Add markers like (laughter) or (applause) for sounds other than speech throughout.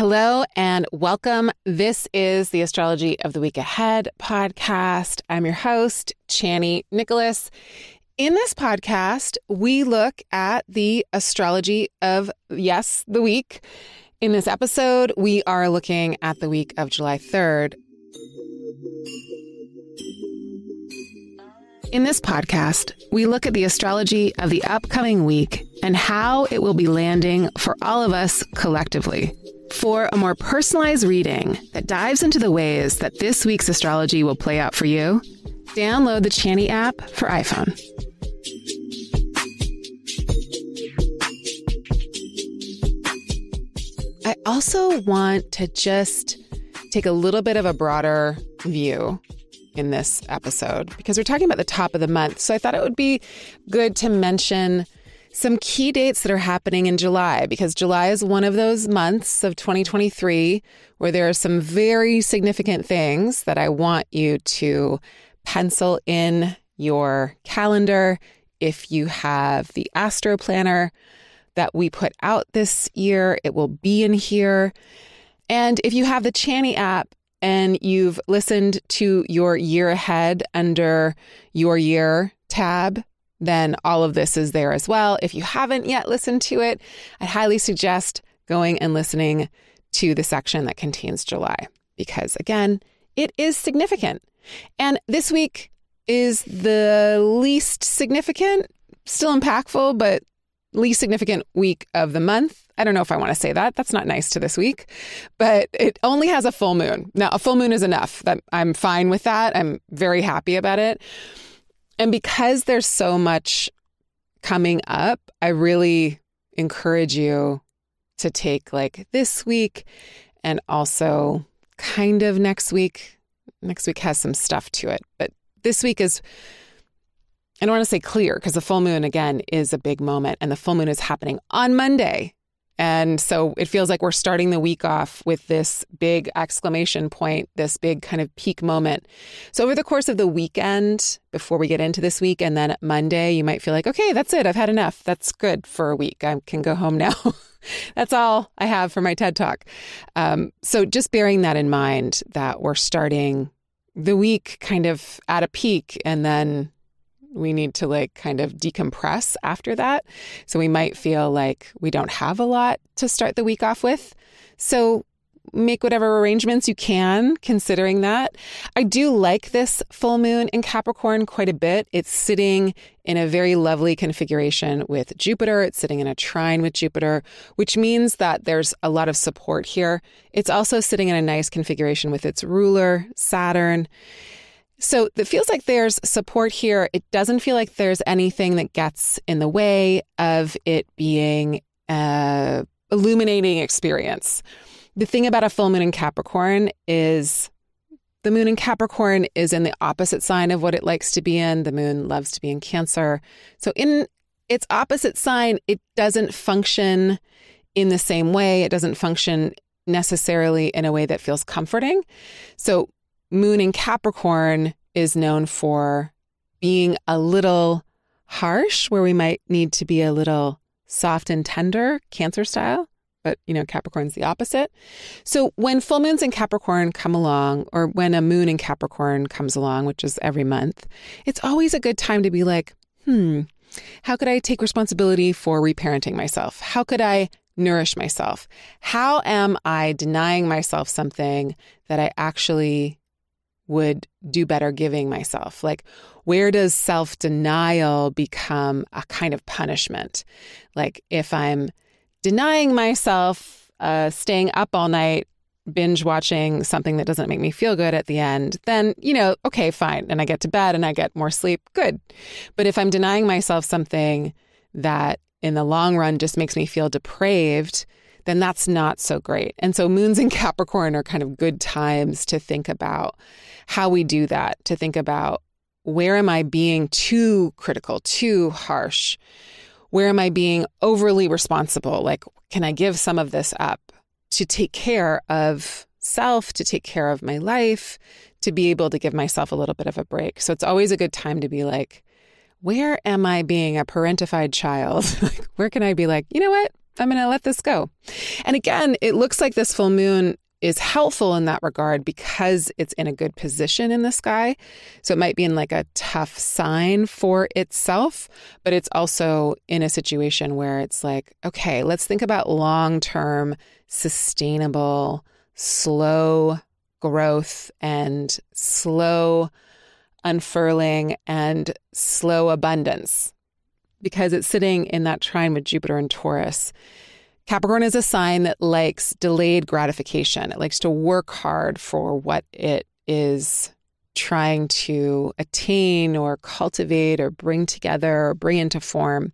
Hello and welcome. This is the Astrology of the Week Ahead podcast. I'm your host, Chani Nicholas. In this podcast, we look at the astrology of, yes, the week. In this episode, we are looking at the week of July 3rd. In this podcast, we look at the astrology of the upcoming week and how it will be landing for all of us collectively. For a more personalized reading that dives into the ways that this week's astrology will play out for you, download the Chani app for iPhone. I also want to just take a little bit of a broader view in this episode because we're talking about the top of the month. So I thought it would be good to mention some key dates that are happening in July because July is one of those months of 2023 where there are some very significant things that I want you to pencil in your calendar. If you have the Astro Planner that we put out this year, it will be in here. And if you have the Chani app and you've listened to your year ahead under your year tab, then all of this is there as well. If you haven't yet listened to it, I highly suggest going and listening to the section that contains July because, again, it is significant. And this week is the least significant, still impactful, but least significant week of the month. I don't know if I want to say that. That's not nice to this week, but it only has a full moon. Now, a full moon is enough. That I'm fine with that. I'm very happy about it. And because there's so much coming up, I really encourage you to take like this week and also kind of next week. Next week has some stuff to it, but this week is, I don't want to say clear because the full moon again is a big moment and the full moon is happening on Monday. And so it feels like we're starting the week off with this big exclamation point, this big kind of peak moment. So over the course of the weekend, before we get into this week, and then Monday, you might feel like, okay, that's it. I've had enough. That's good for a week. I can go home now. (laughs) that's all I have for my TED Talk. Um, so just bearing that in mind that we're starting the week kind of at a peak and then we need to like kind of decompress after that. So we might feel like we don't have a lot to start the week off with. So make whatever arrangements you can considering that. I do like this full moon in Capricorn quite a bit. It's sitting in a very lovely configuration with Jupiter. It's sitting in a trine with Jupiter, which means that there's a lot of support here. It's also sitting in a nice configuration with its ruler, Saturn. So it feels like there's support here. It doesn't feel like there's anything that gets in the way of it being a illuminating experience. The thing about a full moon in Capricorn is the moon in Capricorn is in the opposite sign of what it likes to be in. The moon loves to be in Cancer. So in its opposite sign, it doesn't function in the same way. It doesn't function necessarily in a way that feels comforting. So moon in Capricorn is known for being a little harsh, where we might need to be a little soft and tender, Cancer style. But, you know, Capricorn's the opposite. So when full moons in Capricorn come along, or when a moon in Capricorn comes along, which is every month, it's always a good time to be like, hmm, how could I take responsibility for reparenting myself? How could I nourish myself? How am I denying myself something that I actually would do better giving myself? Like, where does self denial become a kind of punishment? Like, if I'm denying myself uh, staying up all night, binge watching something that doesn't make me feel good at the end, then, you know, okay, fine. And I get to bed and I get more sleep, good. But if I'm denying myself something that in the long run just makes me feel depraved, then that's not so great. And so moons in (laughs) Capricorn are kind of good times to think about how we do that, to think about where am I being too critical, too harsh? Where am I being overly responsible? Like, can I give some of this up to take care of self, to take care of my life, to be able to give myself a little bit of a break? So it's always a good time to be like, where am I being a parentified child? (laughs) Like, where can I be like, you know what? I'm going to let this go. And again, it looks like this full moon is helpful in that regard because it's in a good position in the sky. So it might be in like a tough sign for itself, but it's also in a situation where it's like, okay, let's think about long term, sustainable, slow growth and slow unfurling and slow abundance because it's sitting in that trine with Jupiter and Taurus. Capricorn is a sign that likes delayed gratification. It likes to work hard for what it is trying to attain or cultivate or bring together or bring into form.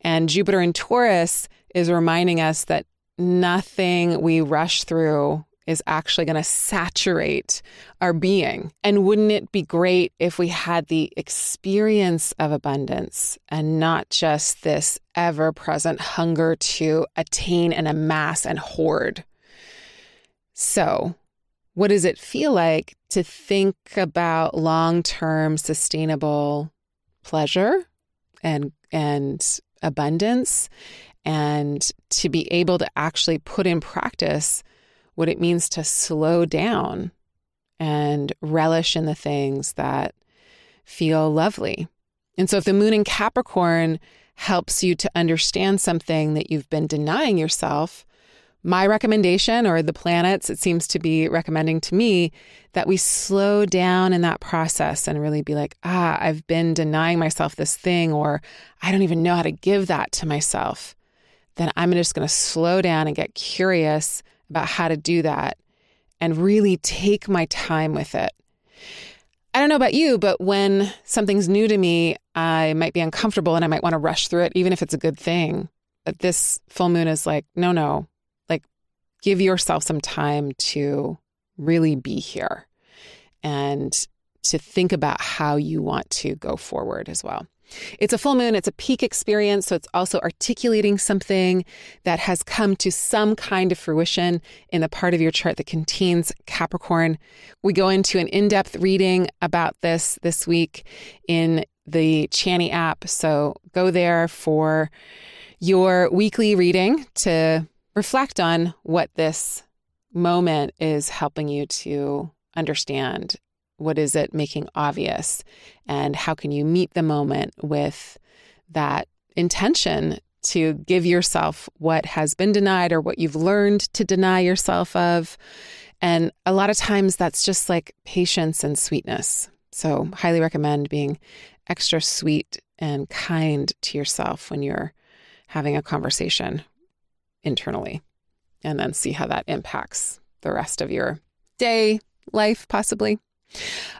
And Jupiter in Taurus is reminding us that nothing we rush through is actually going to saturate our being. And wouldn't it be great if we had the experience of abundance and not just this ever present hunger to attain and amass and hoard? So, what does it feel like to think about long term sustainable pleasure and, and abundance and to be able to actually put in practice? What it means to slow down and relish in the things that feel lovely. And so, if the moon in Capricorn helps you to understand something that you've been denying yourself, my recommendation, or the planets, it seems to be recommending to me that we slow down in that process and really be like, ah, I've been denying myself this thing, or I don't even know how to give that to myself. Then I'm just going to slow down and get curious about how to do that and really take my time with it. I don't know about you, but when something's new to me, I might be uncomfortable and I might want to rush through it, even if it's a good thing. But this full moon is like, no, no, like give yourself some time to really be here and to think about how you want to go forward as well. It's a full moon, it's a peak experience, so it's also articulating something that has come to some kind of fruition in the part of your chart that contains Capricorn. We go into an in depth reading about this this week in the Chani app, so go there for your weekly reading to reflect on what this moment is helping you to understand what is it making obvious? And how can you meet the moment with that intention to give yourself what has been denied or what you've learned to deny yourself of? And a lot of times that's just like patience and sweetness. So, highly recommend being extra sweet and kind to yourself when you're having a conversation internally, and then see how that impacts the rest of your day, life, possibly.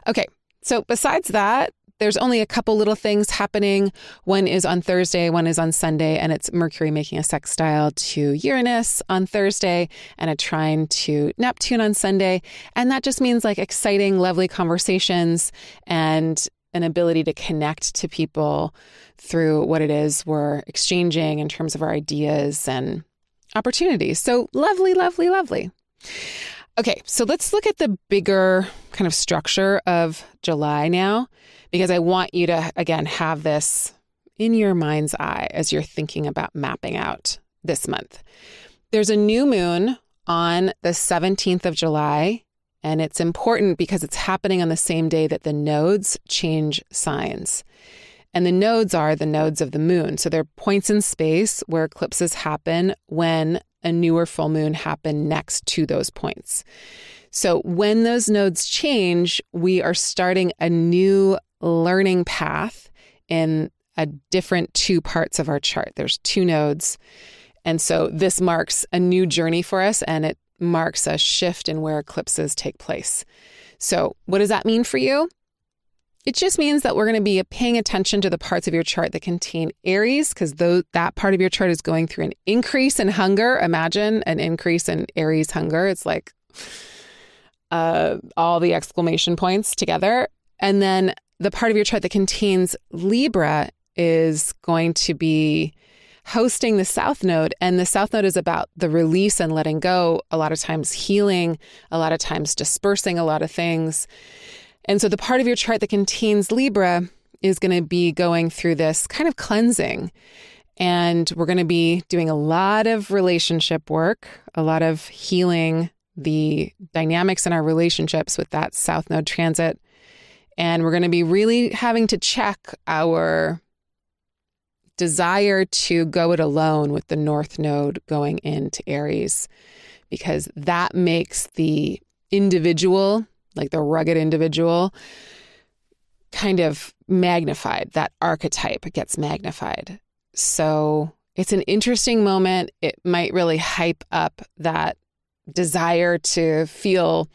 Okay, so besides that, there's only a couple little things happening. One is on Thursday, one is on Sunday, and it's Mercury making a sextile to Uranus on Thursday and a trine to Neptune on Sunday. And that just means like exciting, lovely conversations and an ability to connect to people through what it is we're exchanging in terms of our ideas and opportunities. So lovely, lovely, lovely. Okay, so let's look at the bigger kind of structure of July now, because I want you to, again, have this in your mind's eye as you're thinking about mapping out this month. There's a new moon on the 17th of July, and it's important because it's happening on the same day that the nodes change signs. And the nodes are the nodes of the moon. So they're points in space where eclipses happen when a newer full moon happen next to those points. So when those nodes change, we are starting a new learning path in a different two parts of our chart. There's two nodes. And so this marks a new journey for us and it marks a shift in where eclipses take place. So, what does that mean for you? It just means that we're going to be paying attention to the parts of your chart that contain Aries, because that part of your chart is going through an increase in hunger. Imagine an increase in Aries hunger. It's like uh, all the exclamation points together. And then the part of your chart that contains Libra is going to be hosting the South Node. And the South Node is about the release and letting go, a lot of times healing, a lot of times dispersing a lot of things. And so the part of your chart that contains Libra is going to be going through this kind of cleansing. And we're going to be doing a lot of relationship work, a lot of healing the dynamics in our relationships with that South Node transit. And we're going to be really having to check our desire to go it alone with the North Node going into Aries, because that makes the individual, like the rugged individual, kind of magnified. That archetype gets magnified. So it's an interesting moment. It might really hype up that desire to feel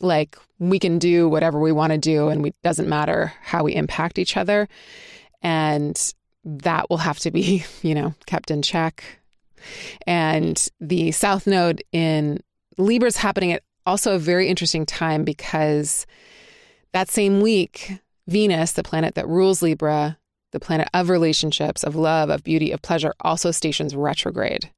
like we can do whatever we want to do and it doesn't matter how we impact each other. And that will have to be, (laughs) you know, kept in check. And the South Node in Libra is happening at also a very interesting time because that same week, Venus, the planet that rules Libra, the planet of relationships, of love, of beauty, of pleasure, also stations retrograde.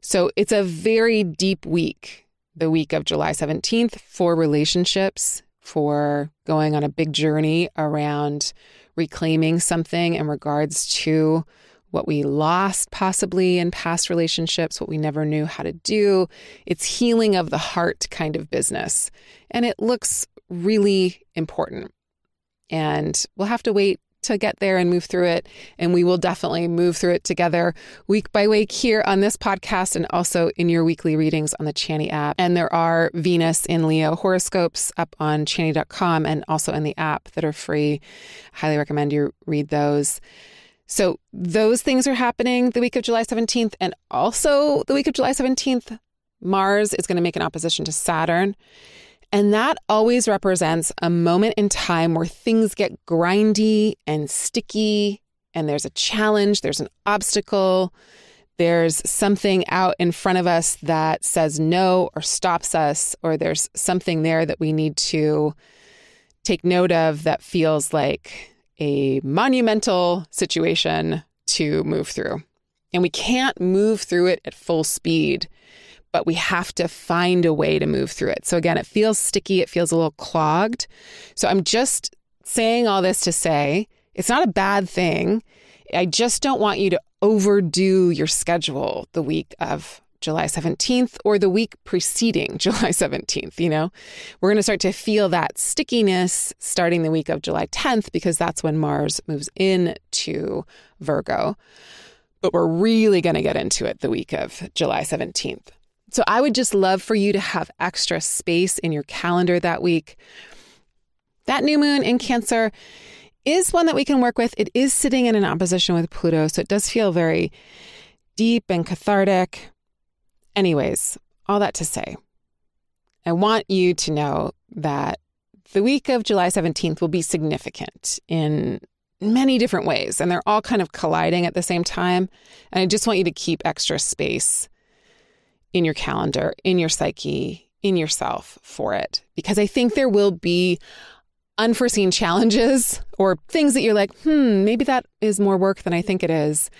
So it's a very deep week, the week of July 17th, for relationships, for going on a big journey around reclaiming something in regards to what we lost possibly in past relationships, what we never knew how to do. It's healing of the heart kind of business. And it looks really important. And we'll have to wait to get there and move through it. And we will definitely move through it together week by week here on this podcast and also in your weekly readings on the Chani app. And there are Venus in Leo horoscopes up on Chani.com and also in the app that are free. Highly recommend you read those. So those things are happening the week of July 17th. And also the week of July 17th, Mars is going to make an opposition to Saturn. And that always represents a moment in time where things get grindy and sticky, and there's a challenge, there's an obstacle, there's something out in front of us that says no or stops us, or there's something there that we need to take note of that feels like a monumental situation to move through. And we can't move through it at full speed but we have to find a way to move through it. So again, it feels sticky, it feels a little clogged. So I'm just saying all this to say it's not a bad thing. I just don't want you to overdo your schedule the week of July 17th or the week preceding (laughs) July 17th. You know, we're going to start to feel that stickiness starting the week of July 10th because that's when Mars moves into Virgo. But we're really going to get into it the week of July 17th. So I would just love for you to have extra space in your calendar that week. That new moon in Cancer is one that we can work with. It is sitting in an opposition with Pluto, so it does feel very deep and cathartic. Anyways, all that to say, I want you to know that the week of July 17th will be significant in many different ways, and they're all kind of colliding at the same time. And I just want you to keep extra space in your calendar, in your psyche, in yourself for it. Because I think there will be unforeseen challenges or things that you're like, hmm, maybe that is more work than I think it is.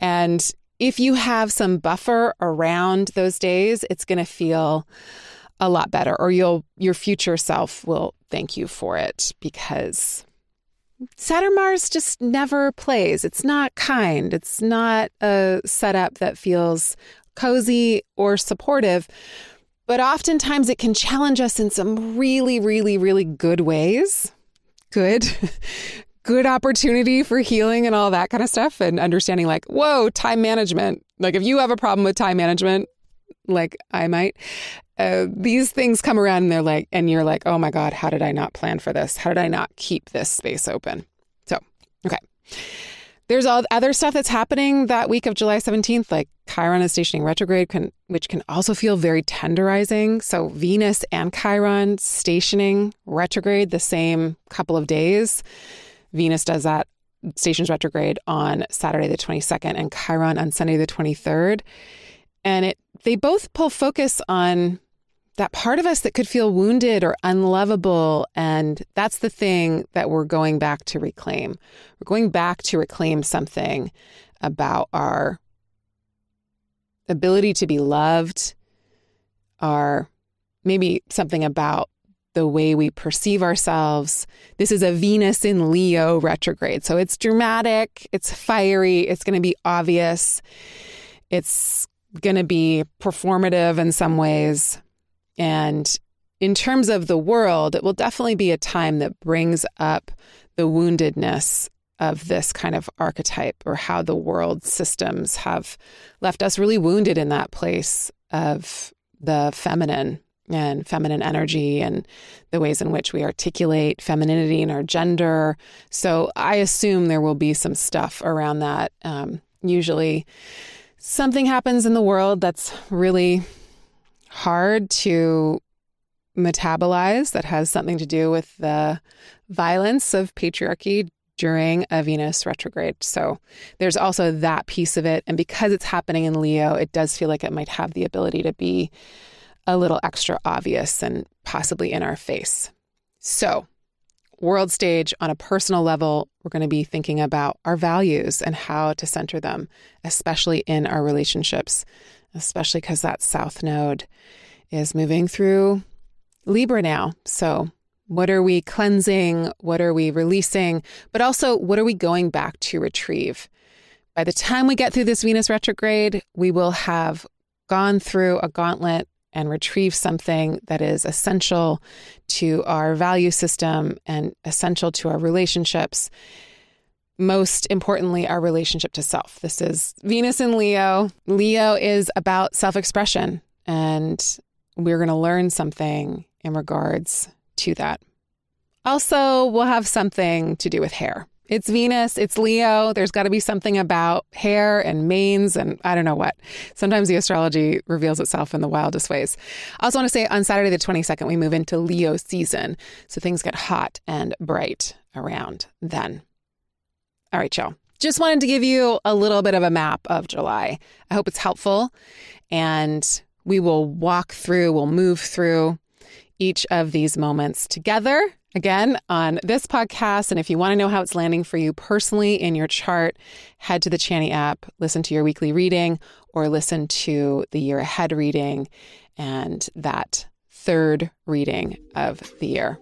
And if you have some buffer around those days, it's going to feel a lot better or you'll your future self will thank you for it because Saturn Mars just never plays. It's not kind. It's not a setup that feels cozy or supportive. But oftentimes it can challenge us in some really, really, really good ways. Good, (laughs) good opportunity for healing and all that kind of stuff. And understanding, like, whoa, time management. Like, if you have a problem with time management, like I might, uh, these things come around and they're like, and you're like, oh my God, how did I not plan for this? How did I not keep this space open? So, okay. There's all other stuff that's happening that week of July 17th, like Chiron is stationing retrograde, can, which can also feel very tenderizing. So Venus and Chiron stationing retrograde the same couple of days. Venus does that stations retrograde on Saturday the 22nd and Chiron on Sunday the 23rd. And it they both pull focus on that part of us that could feel wounded or unlovable. And that's the thing that we're going back to reclaim. We're going back to reclaim something about our ability to be loved, our maybe something about the way we perceive ourselves. This is a Venus in Leo retrograde. So it's dramatic, it's fiery, it's going to be obvious, it's going to be performative in some ways. And in terms of the world, it will definitely be a time that brings up the woundedness of this kind of archetype or how the world systems have left us really wounded in that place of the feminine and feminine energy and the ways in which we articulate femininity in our gender. So I assume there will be some stuff around that. Um, usually, something happens in the world that's really hard to metabolize that has something to do with the violence of patriarchy during a Venus retrograde. So there's also that piece of it. And because it's happening in Leo, it does feel like it might have the ability to be a little extra obvious and possibly in our face. So, world stage on a personal level, we're going to be thinking about our values and how to center them, especially in our relationships, especially because that South Node is moving through Libra now. So, what are we cleansing? What are we releasing? But also, what are we going back to retrieve? By the time we get through this Venus retrograde, we will have gone through a gauntlet and retrieve something that is essential to our value system and essential to our relationships. Most importantly, our relationship to self. This is Venus in Leo. Leo is about self expression, and we're going to learn something in regards to that. Also, we'll have something to do with hair. It's Venus, it's Leo. There's got to be something about hair and manes and I don't know what. Sometimes the astrology reveals itself in the wildest ways. I also want to say on Saturday, the 22nd, we move into Leo season. So things get hot and bright around then. All right, y'all. Just wanted to give you a little bit of a map of July. I hope it's helpful. And we will walk through, we'll move through each of these moments together again on this podcast. And if you want to know how it's landing for you personally in your chart, head to the Chani app, listen to your weekly reading, or listen to the year ahead reading and that third reading of the year.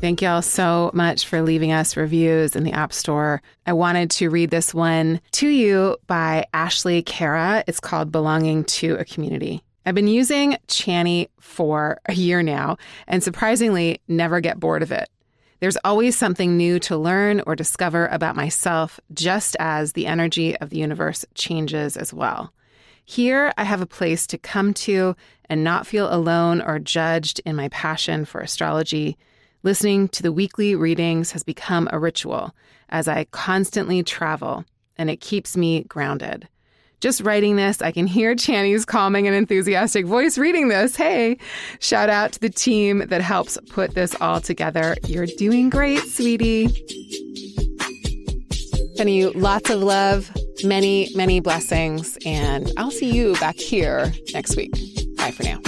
Thank y'all so much for leaving us reviews in the App Store. I wanted to read this one to you by Ashley Cara. It's called Belonging to a Community. I've been using Chani for a year now and surprisingly never get bored of it. There's always something new to learn or discover about myself, just as the energy of the universe changes as well. Here, I have a place to come to and not feel alone or judged in my passion for astrology. Listening to the weekly readings has become a ritual as I constantly travel, and it keeps me grounded. Just writing this, I can hear Chani's calming and enthusiastic voice reading this. Hey, shout out to the team that helps put this all together. You're doing great, sweetie. Sending you lots of love, many, many blessings, and I'll see you back here next week. Bye for now.